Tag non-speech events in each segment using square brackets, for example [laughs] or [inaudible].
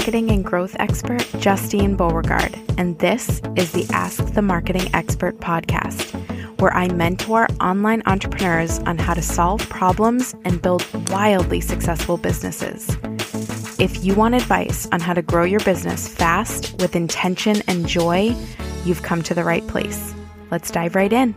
marketing and growth expert, Justine Beauregard, and this is the Ask the Marketing Expert podcast, where I mentor online entrepreneurs on how to solve problems and build wildly successful businesses. If you want advice on how to grow your business fast with intention and joy, you've come to the right place. Let's dive right in.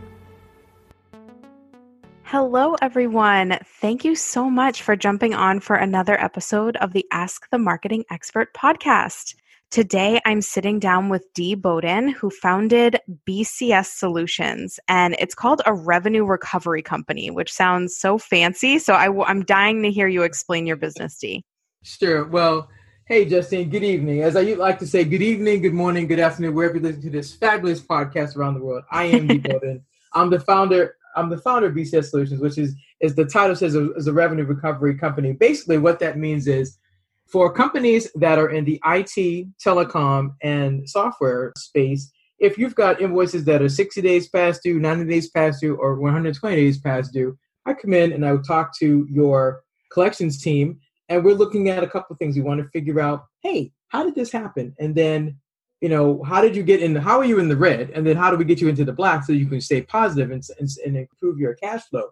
Hello, everyone. Thank you so much for jumping on for another episode of the Ask the Marketing Expert podcast. Today, I'm sitting down with Dee Bowden, who founded BCS Solutions, and it's called a revenue recovery company, which sounds so fancy. So i w- I'm dying to hear you explain your business, Dee. Sure. Well, hey, Justine, good evening. As I like to say, good evening, good morning, good afternoon, wherever you listen to this fabulous podcast around the world. I am Dee [laughs] Bowden. I'm the founder I'm the founder of BCS Solutions, which is is the title says is a revenue recovery company. Basically, what that means is for companies that are in the IT, telecom, and software space, if you've got invoices that are 60 days past due, 90 days past due, or 120 days past due, I come in and I would talk to your collections team, and we're looking at a couple of things. We want to figure out, hey, how did this happen? And then you know, how did you get in? How are you in the red? And then how do we get you into the black so you can stay positive and, and, and improve your cash flow?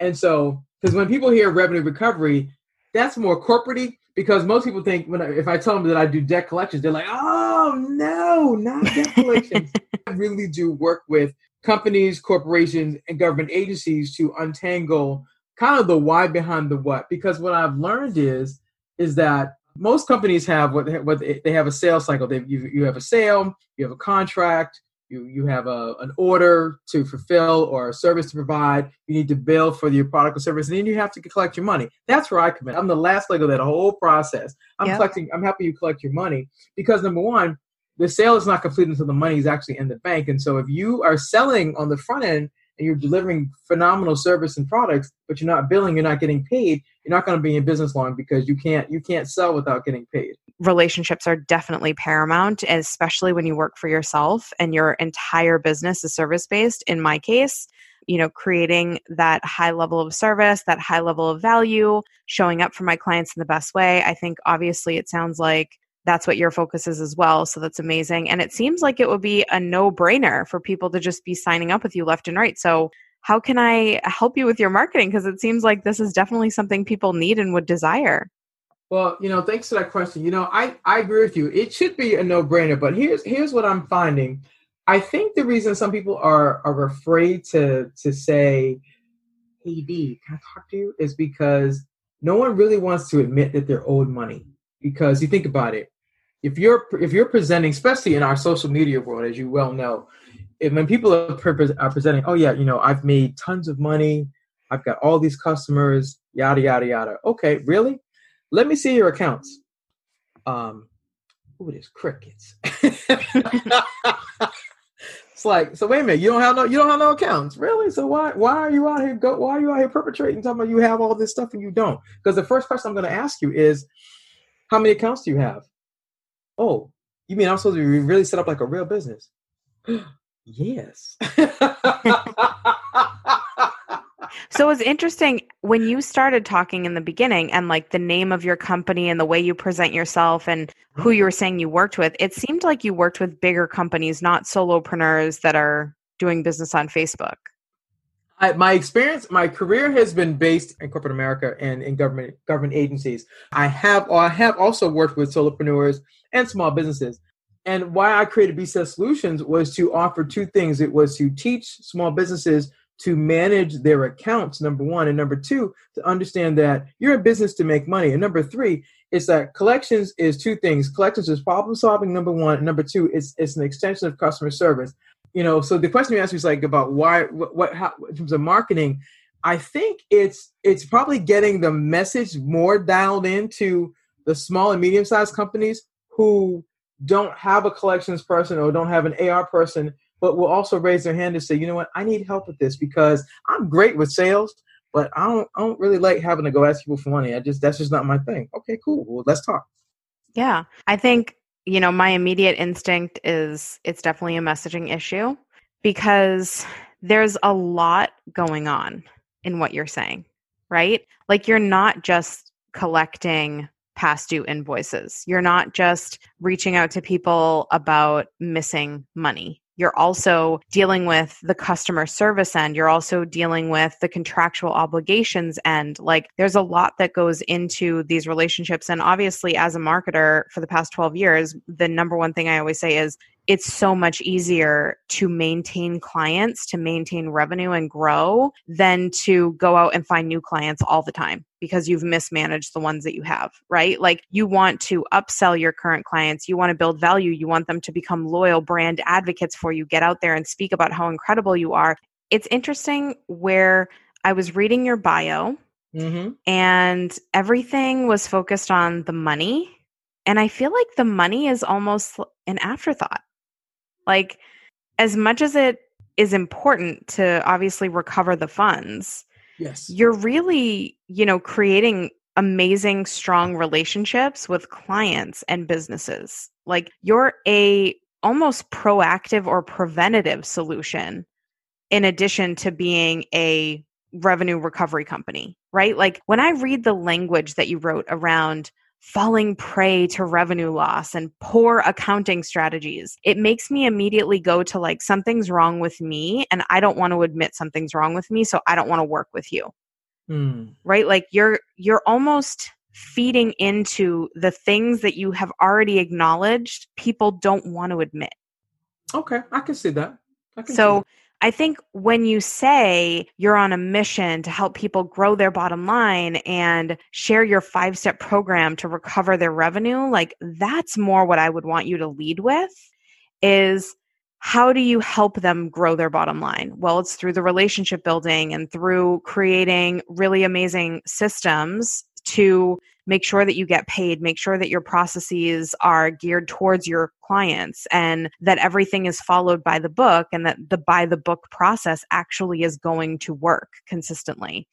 And so, because when people hear revenue recovery, that's more corporatey because most people think when I, if I tell them that I do debt collections, they're like, oh no, not debt [laughs] collections. I really do work with companies, corporations, and government agencies to untangle kind of the why behind the what. Because what I've learned is is that most companies have what what they have a sales cycle. They you, you have a sale, you have a contract, you you have a an order to fulfill or a service to provide. You need to bill for your product or service, and then you have to collect your money. That's where I come in. I'm the last leg of that whole process. I'm yep. collecting. I'm helping you collect your money because number one, the sale is not complete until the money is actually in the bank. And so if you are selling on the front end and you're delivering phenomenal service and products, but you're not billing, you're not getting paid, you're not going to be in business long because you can't you can't sell without getting paid. Relationships are definitely paramount, especially when you work for yourself and your entire business is service based. In my case, you know, creating that high level of service, that high level of value, showing up for my clients in the best way. I think obviously it sounds like that's what your focus is as well. So that's amazing. And it seems like it would be a no brainer for people to just be signing up with you left and right. So, how can I help you with your marketing? Because it seems like this is definitely something people need and would desire. Well, you know, thanks for that question. You know, I, I agree with you. It should be a no brainer, but here's here's what I'm finding. I think the reason some people are are afraid to to say, "Hey, D, can I talk to you?" is because no one really wants to admit that they're owed money. Because you think about it, if you're if you're presenting, especially in our social media world, as you well know, if, when people are, are presenting, oh yeah, you know, I've made tons of money, I've got all these customers, yada yada yada. Okay, really? Let me see your accounts. Um, oh, it is crickets. [laughs] it's like, so wait a minute, you don't have no, you don't have no accounts, really? So why, why are you out here go? Why are you out here perpetrating? Talking about you have all this stuff and you don't? Because the first question I'm going to ask you is, how many accounts do you have? Oh, you mean I'm supposed to really set up like a real business? [gasps] yes. [laughs] so it's interesting when you started talking in the beginning and like the name of your company and the way you present yourself and who mm-hmm. you were saying you worked with, it seemed like you worked with bigger companies, not solopreneurs that are doing business on Facebook. I, my experience, my career has been based in corporate America and in government government agencies. I have, I have also worked with solopreneurs and small businesses. And why I created BCS Solutions was to offer two things. It was to teach small businesses to manage their accounts, number one, and number two, to understand that you're in business to make money. And number three, is that collections is two things. Collections is problem solving, number one, and number two, it's it's an extension of customer service you know so the question you asked me is like about why what, what how in terms of marketing i think it's it's probably getting the message more dialed into the small and medium sized companies who don't have a collections person or don't have an ar person but will also raise their hand and say you know what? I need help with this because i'm great with sales but i don't i don't really like having to go ask people for money. I just that's just not my thing. Okay cool. Well let's talk. Yeah. I think you know, my immediate instinct is it's definitely a messaging issue because there's a lot going on in what you're saying, right? Like you're not just collecting past due invoices. You're not just reaching out to people about missing money. You're also dealing with the customer service end. You're also dealing with the contractual obligations end. Like there's a lot that goes into these relationships. And obviously, as a marketer for the past 12 years, the number one thing I always say is it's so much easier to maintain clients, to maintain revenue and grow than to go out and find new clients all the time because you've mismanaged the ones that you have, right? Like you want to upsell your current clients, you want to build value, you want them to become loyal brand advocates for you, get out there and speak about how incredible you are. It's interesting where I was reading your bio mm-hmm. and everything was focused on the money. And I feel like the money is almost an afterthought like, as much as it is important to obviously recover the funds, yes, you're really, you know, creating amazing, strong relationships with clients and businesses. Like, you're a almost proactive or preventative solution in addition to being a revenue recovery company, right? Like when I read the language that you wrote around falling prey to revenue loss and poor accounting strategies. It makes me immediately go to like, something's wrong with me, and I don't want to admit something's wrong with me, so I don't want to work with you. Mm. Right? Like you're you're almost feeding into the things that you have already acknowledged people don't want to admit. Okay, I can see that. Can so see that. I think when you say you're on a mission to help people grow their bottom line and share your five step program to recover their revenue, like that's more what I would want you to lead with is how do you help them grow their bottom line? Well, it's through the relationship building and through creating really amazing systems to make sure that you get paid, make sure that your processes are geared towards your clients and that everything is followed by the book and that the by the book process actually is going to work consistently.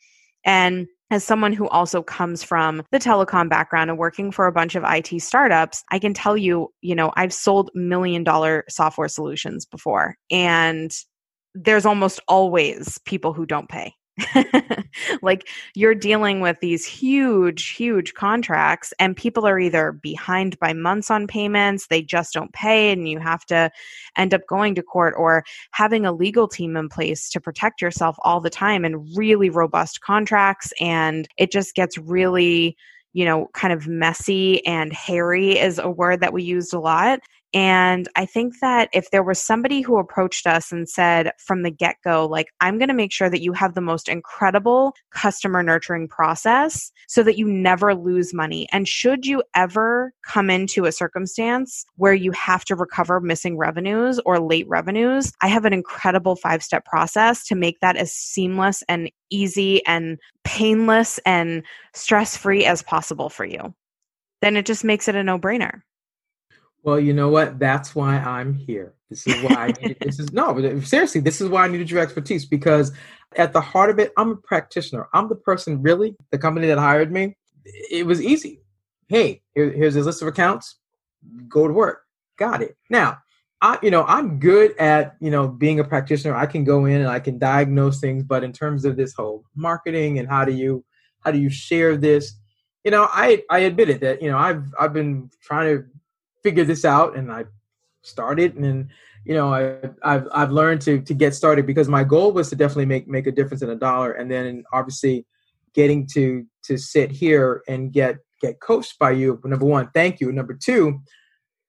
And as someone who also comes from the telecom background and working for a bunch of IT startups, I can tell you, you know, I've sold million dollar software solutions before and there's almost always people who don't pay. [laughs] like you're dealing with these huge, huge contracts, and people are either behind by months on payments, they just don't pay, and you have to end up going to court or having a legal team in place to protect yourself all the time and really robust contracts. And it just gets really you know, kind of messy and hairy is a word that we used a lot. And I think that if there was somebody who approached us and said from the get go, like, I'm going to make sure that you have the most incredible customer nurturing process so that you never lose money. And should you ever come into a circumstance where you have to recover missing revenues or late revenues, I have an incredible five step process to make that as seamless and easy and painless and stress free as possible for you. Then it just makes it a no brainer. Well, you know what? That's why I'm here. This is why I [laughs] need, this is no, but uh, seriously, this is why I needed your expertise because at the heart of it, I'm a practitioner. I'm the person really, the company that hired me, it was easy. Hey, here, here's a list of accounts. Go to work. Got it. Now, I, you know, I'm good at, you know, being a practitioner. I can go in and I can diagnose things, but in terms of this whole marketing and how do you, how do you share this? You know, I, I admitted that, you know, I've, I've been trying to figure this out and I started. And you know I, I've I've learned to to get started because my goal was to definitely make make a difference in a dollar. And then obviously getting to to sit here and get get coached by you number one thank you. Number two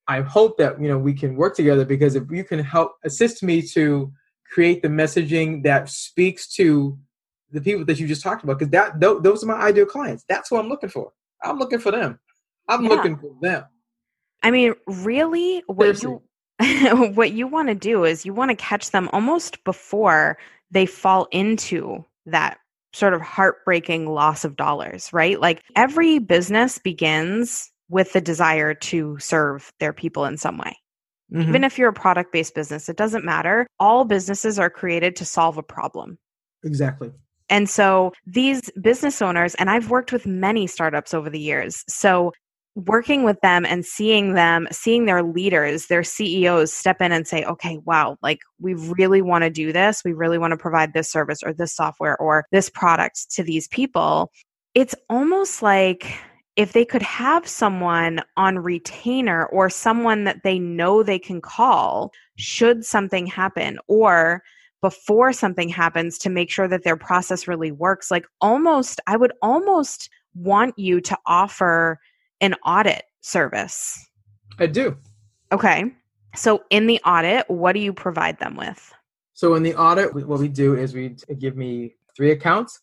I hope that you know we can work together because if you can help assist me to create the messaging that speaks to the people that you just talked about because that th- those are my ideal clients. That's what I'm looking for. I'm looking for them. I'm yeah. looking for them I mean, really, what you [laughs] what you want to do is you want to catch them almost before they fall into that sort of heartbreaking loss of dollars, right? Like every business begins with the desire to serve their people in some way. Mm-hmm. Even if you're a product based business, it doesn't matter. All businesses are created to solve a problem. Exactly. And so these business owners, and I've worked with many startups over the years. So working with them and seeing them, seeing their leaders, their CEOs step in and say, okay, wow, like we really want to do this. We really want to provide this service or this software or this product to these people. It's almost like if they could have someone on retainer or someone that they know they can call should something happen or before something happens to make sure that their process really works like almost i would almost want you to offer an audit service i do okay so in the audit what do you provide them with so in the audit what we do is we give me three accounts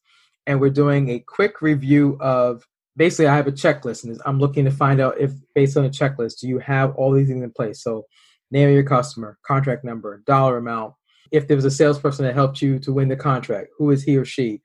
and we're doing a quick review of basically I have a checklist and I'm looking to find out if based on a checklist, do you have all these things in place? So name of your customer, contract number, dollar amount. If there was a salesperson that helped you to win the contract, who is he or she?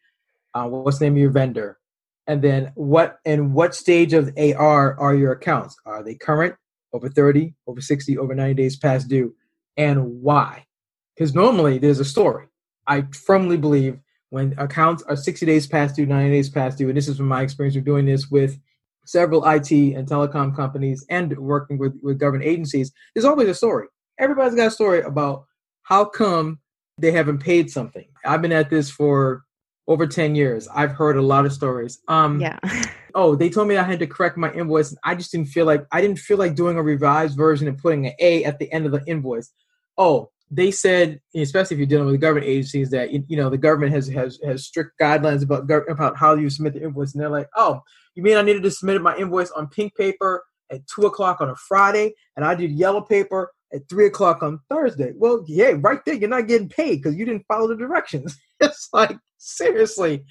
Uh, what's the name of your vendor? And then what and what stage of AR are your accounts? Are they current, over 30, over 60, over 90 days past due? And why? Because normally there's a story. I firmly believe when accounts are 60 days past due, 90 days past due, and this is from my experience of doing this with several IT and telecom companies and working with, with government agencies, there's always a story. Everybody's got a story about how come they haven't paid something. I've been at this for over 10 years. I've heard a lot of stories. Um, yeah. [laughs] oh, they told me I had to correct my invoice. I just didn't feel like I didn't feel like doing a revised version and putting an A at the end of the invoice. Oh, they said, especially if you're dealing with government agencies, that you know the government has has has strict guidelines about about how you submit the invoice, and they're like, "Oh, you mean I needed to submit my invoice on pink paper at two o'clock on a Friday, and I did yellow paper at three o'clock on Thursday?" Well, yeah, right there, you're not getting paid because you didn't follow the directions. [laughs] it's like seriously,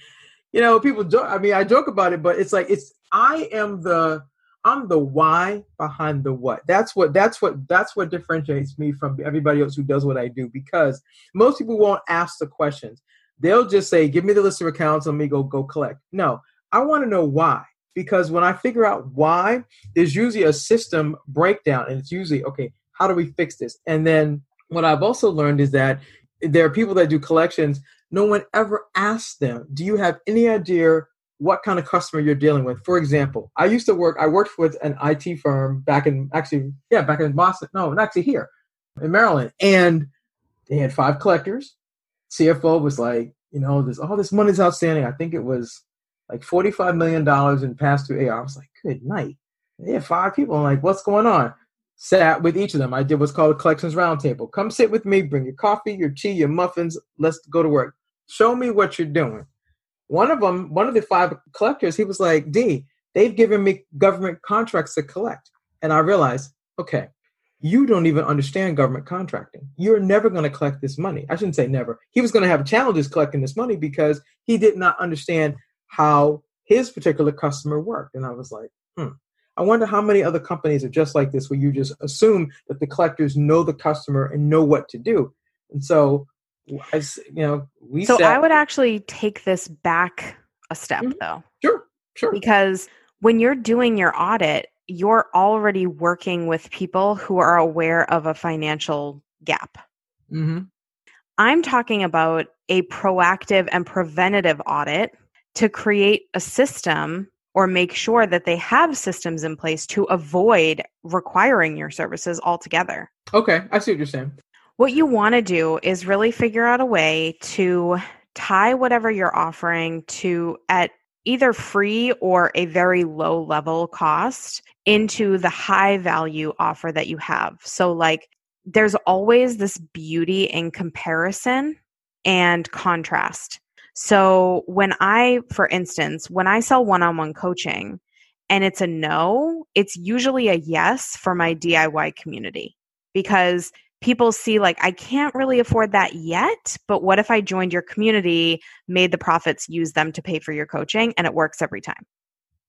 you know, people. I mean, I joke about it, but it's like it's I am the I'm the why behind the what. That's what that's what that's what differentiates me from everybody else who does what I do because most people won't ask the questions. They'll just say, "Give me the list of accounts, let me go go collect." No, I want to know why because when I figure out why, there's usually a system breakdown, and it's usually okay. How do we fix this? And then what I've also learned is that there are people that do collections. No one ever asks them, "Do you have any idea what kind of customer you're dealing with. For example, I used to work, I worked with an IT firm back in, actually, yeah, back in Boston. No, actually here in Maryland. And they had five collectors. CFO was like, you know, this all this money's outstanding. I think it was like $45 million in past due AR. I was like, good night. They had five people. I'm like, what's going on? Sat with each of them. I did what's called a collections roundtable. Come sit with me, bring your coffee, your tea, your muffins. Let's go to work. Show me what you're doing one of them, one of the five collectors, he was like, D, they've given me government contracts to collect. And I realized, okay, you don't even understand government contracting. You're never going to collect this money. I shouldn't say never. He was going to have challenges collecting this money because he did not understand how his particular customer worked. And I was like, hmm. I wonder how many other companies are just like this, where you just assume that the collectors know the customer and know what to do. And so as you know, we. So I would actually take this back a step, mm-hmm. though. Sure, sure. Because when you're doing your audit, you're already working with people who are aware of a financial gap. Mm-hmm. I'm talking about a proactive and preventative audit to create a system or make sure that they have systems in place to avoid requiring your services altogether. Okay, I see what you're saying. What you want to do is really figure out a way to tie whatever you're offering to at either free or a very low level cost into the high value offer that you have. So, like, there's always this beauty in comparison and contrast. So, when I, for instance, when I sell one on one coaching and it's a no, it's usually a yes for my DIY community because people see like i can't really afford that yet but what if i joined your community made the profits use them to pay for your coaching and it works every time?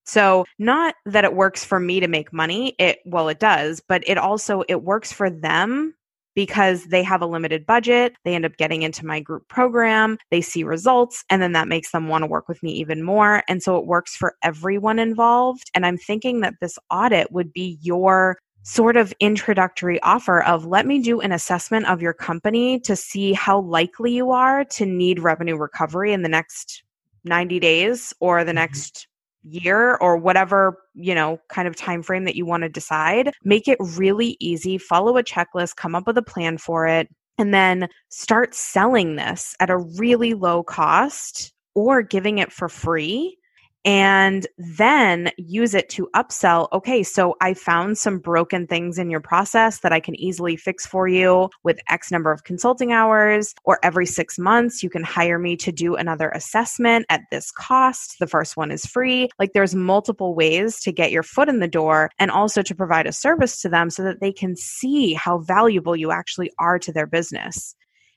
So not that it works for me to make money it well it does but it also it works for them because they have a limited budget they end up getting into my group program they see results and then that makes them want to work with me even more and so it works for everyone involved and i'm thinking that this audit would be your sort of introductory offer of let me do an assessment of your company to see how likely you are to need revenue recovery in the next 90 days or the mm-hmm. next year or whatever you know kind of time frame that you want to decide make it really easy follow a checklist come up with a plan for it and then start selling this at a really low cost or giving it for free and then use it to upsell. Okay, so I found some broken things in your process that I can easily fix for you with X number of consulting hours, or every six months, you can hire me to do another assessment at this cost. The first one is free. Like there's multiple ways to get your foot in the door and also to provide a service to them so that they can see how valuable you actually are to their business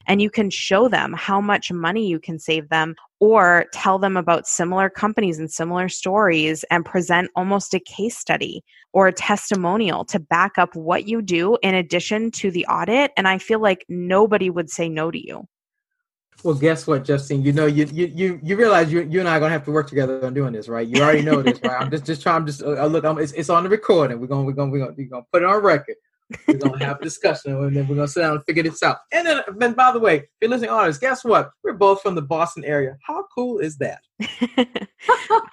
and you can show them how much money you can save them or tell them about similar companies and similar stories and present almost a case study or a testimonial to back up what you do in addition to the audit and i feel like nobody would say no to you well, guess what, Justine? You know, you you you, you realize you you and I are gonna have to work together on doing this, right? You already know this, right? I'm just just trying. I'm just uh, look. I'm, it's, it's on the recording. We're gonna we're gonna we're we're gonna put it on record. We're gonna have a discussion and then we're gonna sit down and figure this out. And then, then by the way, if you're listening artists, guess what? We're both from the Boston area. How cool is that? [laughs]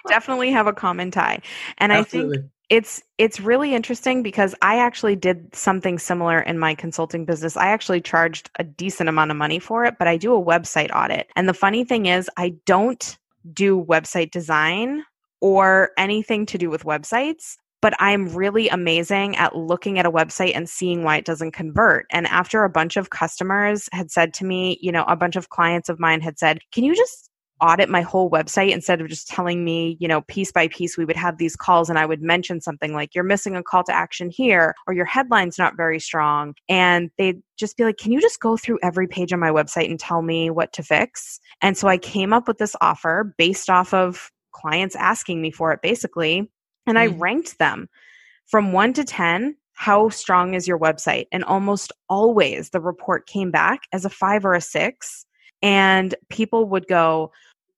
Definitely have a common tie. And Absolutely. I think it's it's really interesting because I actually did something similar in my consulting business. I actually charged a decent amount of money for it, but I do a website audit. And the funny thing is I don't do website design or anything to do with websites but I'm really amazing at looking at a website and seeing why it doesn't convert. And after a bunch of customers had said to me, you know, a bunch of clients of mine had said, Can you just audit my whole website instead of just telling me, you know, piece by piece, we would have these calls and I would mention something like, you're missing a call to action here, or your headline's not very strong. And they'd just be like, can you just go through every page on my website and tell me what to fix? And so I came up with this offer based off of clients asking me for it, basically. And mm-hmm. I ranked them from one to 10. How strong is your website? And almost always the report came back as a five or a six. And people would go,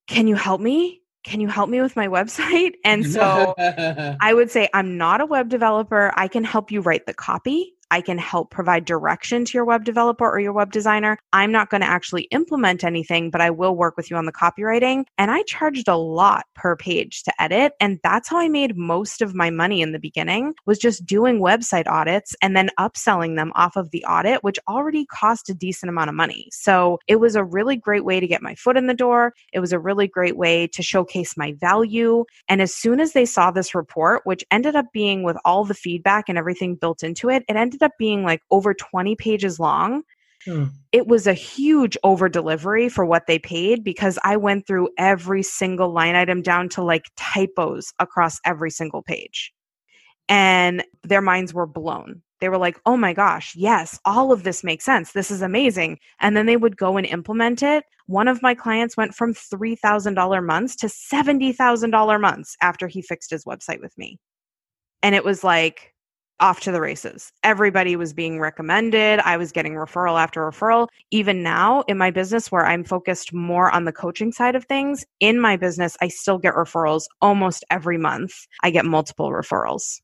Can you help me? Can you help me with my [laughs] website? And so [laughs] I would say, I'm not a web developer. I can help you write the copy. I can help provide direction to your web developer or your web designer. I'm not going to actually implement anything, but I will work with you on the copywriting. And I charged a lot per page to edit. And that's how I made most of my money in the beginning was just doing website audits and then upselling them off of the audit, which already cost a decent amount of money. So it was a really great way to get my foot in the door. It was a really great way to showcase my value. And as soon as they saw this report, which ended up being with all the feedback and everything built into it, it ended ended up being like over 20 pages long. Hmm. It was a huge over delivery for what they paid because I went through every single line item down to like typos across every single page. And their minds were blown. They were like, oh my gosh, yes, all of this makes sense. This is amazing. And then they would go and implement it. One of my clients went from $3,000 months to $70,000 months after he fixed his website with me. And it was like, off to the races. Everybody was being recommended. I was getting referral after referral. Even now in my business, where I'm focused more on the coaching side of things, in my business, I still get referrals almost every month. I get multiple referrals.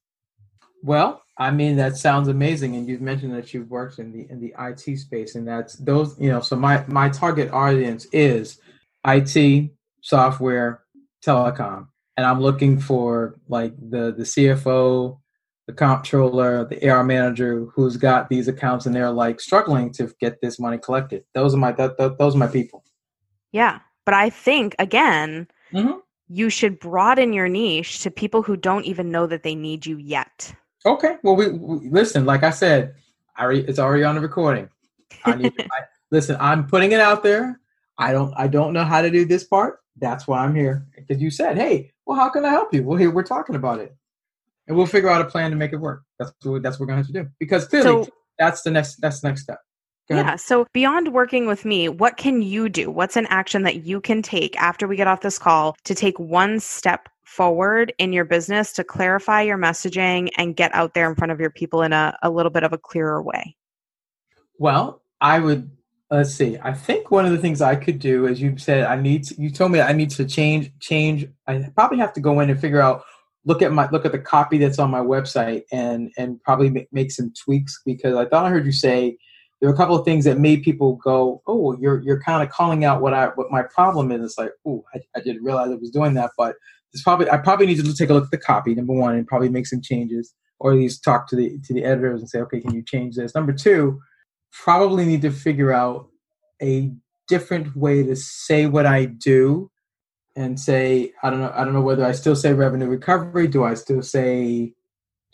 Well, I mean that sounds amazing, and you've mentioned that you've worked in the in the IT space, and that's those. You know, so my my target audience is IT, software, telecom, and I'm looking for like the the CFO, the comptroller, the AR manager who's got these accounts and they're like struggling to get this money collected. Those are my th- th- those are my people. Yeah, but I think again, mm-hmm. you should broaden your niche to people who don't even know that they need you yet. Okay. Well, we, we listen. Like I said, I already, it's already on the recording. I need. I, [laughs] listen, I'm putting it out there. I don't. I don't know how to do this part. That's why I'm here. Because you said, "Hey, well, how can I help you?" Well, here we're talking about it and we'll figure out a plan to make it work. That's what that's what we're gonna have to do because clearly so, that's the next that's the next step. Yeah. So beyond working with me, what can you do? What's an action that you can take after we get off this call to take one step forward in your business to clarify your messaging and get out there in front of your people in a, a little bit of a clearer way? Well, I would let's see. I think one of the things I could do, as you said, I need to, you told me I need to change change. I probably have to go in and figure out look at my look at the copy that's on my website and and probably make, some tweaks because I thought I heard you say there were a couple of things that made people go, oh, you're you're kind of calling out what I what my problem is. It's like, oh, I, I didn't realize I was doing that, but it's probably I probably need to take a look at the copy number one and probably make some changes or at least talk to the to the editors and say, okay, can you change this? Number two, probably need to figure out a different way to say what I do and say I don't know I don't know whether I still say revenue recovery. Do I still say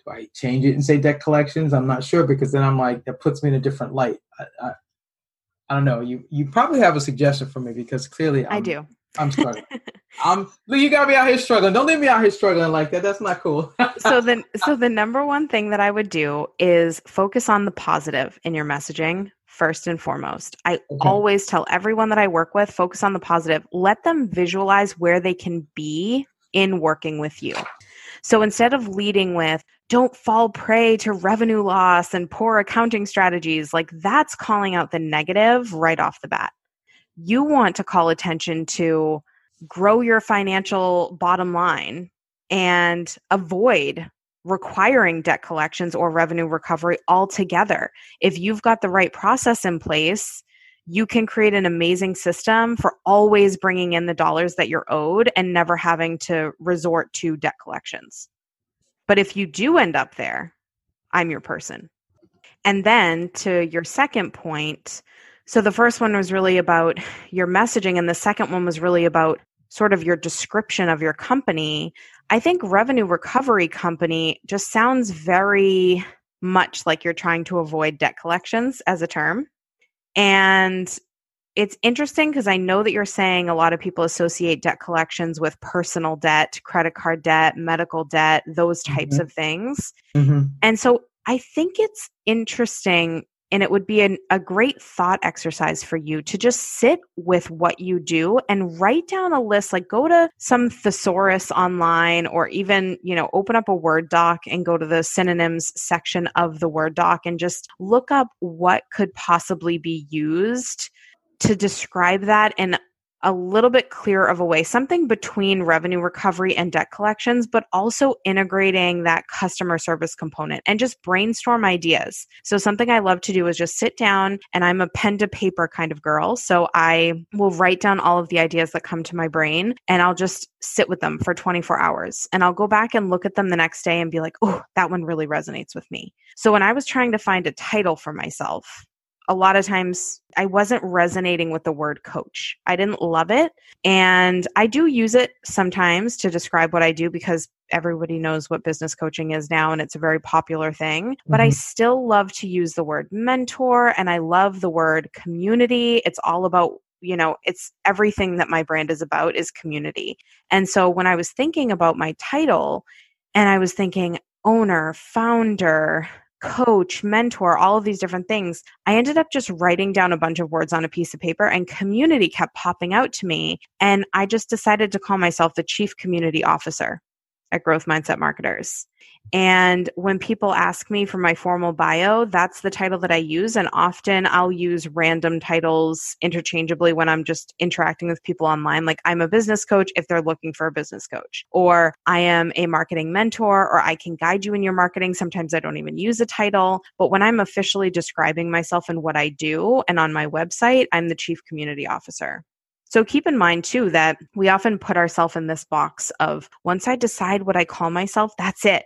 do I change it and say debt collections? I'm not sure because then I'm like that puts me in a different light. I, I, I don't know. You you probably have a suggestion for me because clearly I'm, I do. I'm struggling. [laughs] Um, I'm you gotta be out here struggling. Don't leave me out here struggling like that. That's not cool. [laughs] so then so the number one thing that I would do is focus on the positive in your messaging first and foremost. I okay. always tell everyone that I work with, focus on the positive. Let them visualize where they can be in working with you. So instead of leading with, don't fall prey to revenue loss and poor accounting strategies, like that's calling out the negative right off the bat. You want to call attention to grow your financial bottom line and avoid requiring debt collections or revenue recovery altogether. If you've got the right process in place, you can create an amazing system for always bringing in the dollars that you're owed and never having to resort to debt collections. But if you do end up there, I'm your person. And then to your second point, so the first one was really about your messaging, and the second one was really about sort of your description of your company. I think revenue recovery company just sounds very much like you're trying to avoid debt collections as a term. And it's interesting because I know that you're saying a lot of people associate debt collections with personal debt, credit card debt, medical debt, those types mm-hmm. of things. Mm-hmm. And so I think it's interesting and it would be an, a great thought exercise for you to just sit with what you do and write down a list like go to some thesaurus online or even you know open up a word doc and go to the synonyms section of the word doc and just look up what could possibly be used to describe that in a little bit clearer of a way, something between revenue recovery and debt collections, but also integrating that customer service component and just brainstorm ideas. So, something I love to do is just sit down and I'm a pen to paper kind of girl. So, I will write down all of the ideas that come to my brain and I'll just sit with them for 24 hours. And I'll go back and look at them the next day and be like, oh, that one really resonates with me. So, when I was trying to find a title for myself, a lot of times I wasn't resonating with the word coach. I didn't love it. And I do use it sometimes to describe what I do because everybody knows what business coaching is now and it's a very popular thing. Mm-hmm. But I mm-hmm. still love to use the word mentor and I love the word community. It's all about you know it's everything that my brand is about is community and so when i was thinking about my title and i was thinking owner founder coach, mentor, all of these different things, I ended up just writing down a bunch of words on a piece of paper and community kept popping out to me. And I just decided to call myself the chief community officer at Growth Mindset Marketers. And when people ask me for my formal bio, that's the title that I use. And often I'll use random titles interchangeably when I'm just interacting with people online. Like I'm a business coach if they're looking for a business coach, or I am a marketing mentor, or I can guide you in your marketing. Sometimes I don't even use a title. But when I'm officially describing myself and what I do, and on my website, I'm the chief community officer. So keep in mind too that we often put ourselves in this box of once I decide what I call myself, that's it.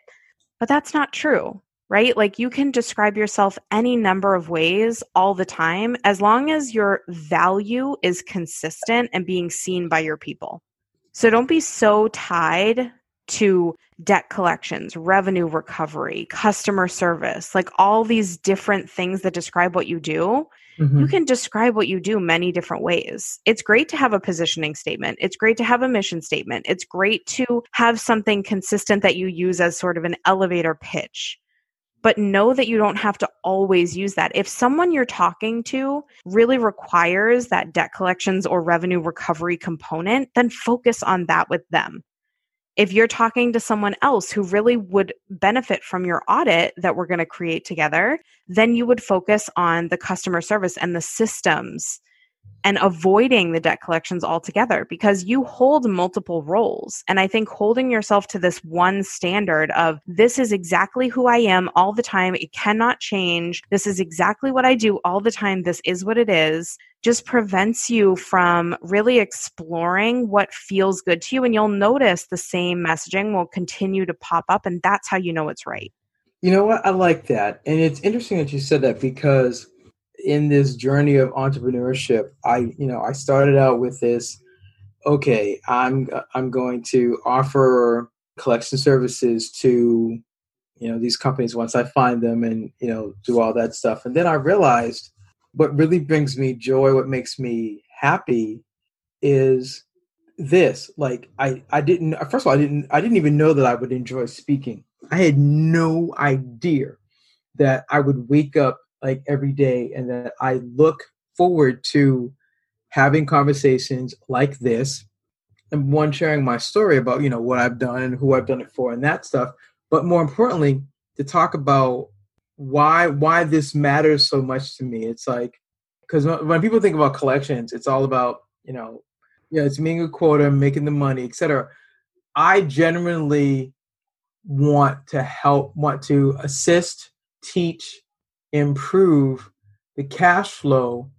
But that's not true, right? Like you can describe yourself any number of ways all the time as long as your value is consistent and being seen by your people. So don't be so tied to debt collections, revenue recovery, customer service, like all these different things that describe what you do Mm-hmm. You can describe what you do many different ways. It's great to have a positioning statement. It's great to have a mission statement. It's great to have something consistent that you use as sort of an elevator pitch. But know that you don't have to always use that. If someone you're talking to really requires that debt collections or revenue recovery component, then focus on that with them if you're talking to someone else who really would benefit from your audit that we're going to create together, then you would focus on the customer service and the systems and avoiding the debt collections altogether because you hold multiple roles. And I think holding yourself to this one standard of this is exactly who I am all the time, it cannot change, this is exactly what I do all the time, this is what it is, just prevents you from really exploring what feels good to you. And you'll notice the same messaging will continue to pop up, and that's how you know it's right. You know what? I like that. And it's interesting that you said that because in this journey of entrepreneurship, I, you know, I started out with this okay, I'm I'm going to offer collection services to you know these companies once I find them and you know do all that stuff. And then I realized what really brings me joy, what makes me happy is this. Like I I didn't first of all I didn't I didn't even know that I would enjoy speaking. I had no idea that I would wake up like every day and that I look forward to having conversations like this and one sharing my story about you know what I've done and who I've done it for and that stuff but more importantly to talk about why why this matters so much to me it's like because when people think about collections it's all about you know yeah it's meeting a quota making the money etc i genuinely want to help want to assist teach improve the cash flow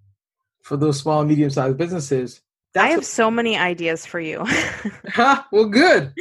for those small and medium sized businesses. That's I have so many ideas for you. [laughs] [laughs] well, good.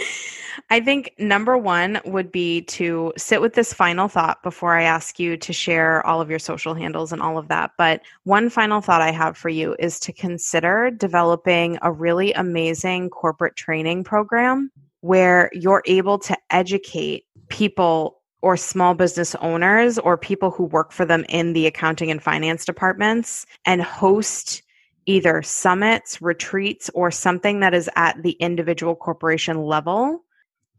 I think number one would be to sit with this final thought before I ask you to share all of your social handles and all of that. But one final thought I have for you is to consider developing a really amazing corporate training program where you're able to educate people or small business owners or people who work for them in the accounting and finance departments and host either summits, retreats, or something that is at the individual corporation level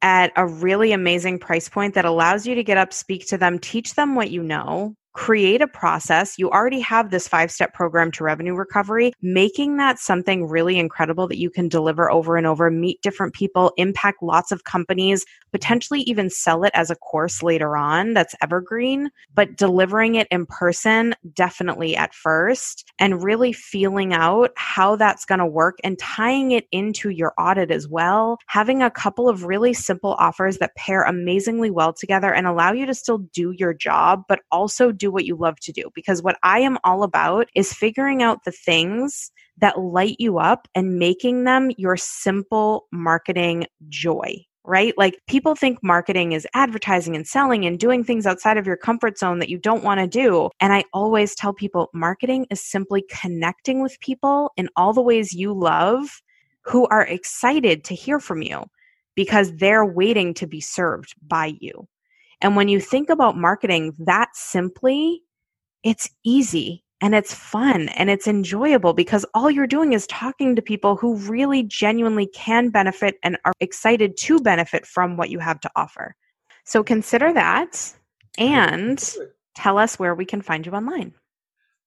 at a really amazing price point that allows you to get up, speak to them, teach them what you know, create a process. You already have this five step program to revenue recovery, making that something really incredible that you can deliver over and over, meet different people, impact lots of companies, potentially even sell it as a course later on that's evergreen, but delivering it in person definitely at first and really feeling out how that's going to work and tying it into your audit as well. Having a couple of really simple offers that pair amazingly well together and allow you to still do your job, but also do what you love to do. Because what I am all about is figuring out the things that light you up and making them your simple marketing joy right? Like people think marketing is advertising and selling and doing things outside of your comfort zone that you don't want to do. And I always tell people marketing is simply connecting with people in all the ways you love who are excited to hear from you because they're waiting to be served by you. And when you think about marketing that simply, it's easy and it's fun and it's enjoyable because all you're doing is talking to people who really genuinely can benefit and are excited to benefit from what you have to offer. So consider that and tell us where we can find you online.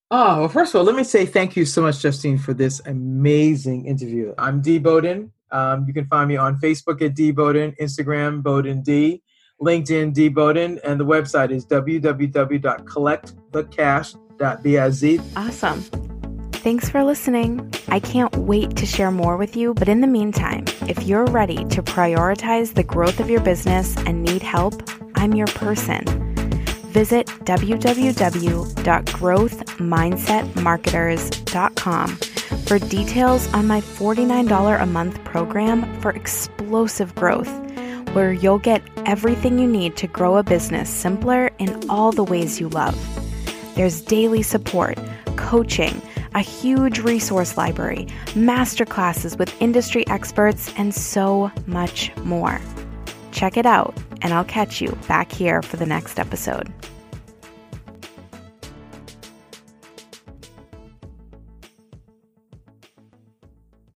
Oh, well, first of all, let me say thank you so much, Justine, for this amazing interview. I'm D Bowden. Um, you can find me on Facebook at D Bowden, Instagram Bowden D. LinkedIn D Bowden, and the website is www.collectthecash.biz. Awesome. Thanks for listening. I can't wait to share more with you, but in the meantime, if you're ready to prioritize the growth of your business and need help, I'm your person. Visit www.growthmindsetmarketers.com for details on my $49 a month program for explosive growth where you'll get everything you need to grow a business simpler in all the ways you love. There's daily support, coaching, a huge resource library, masterclasses with industry experts, and so much more. Check it out, and I'll catch you back here for the next episode.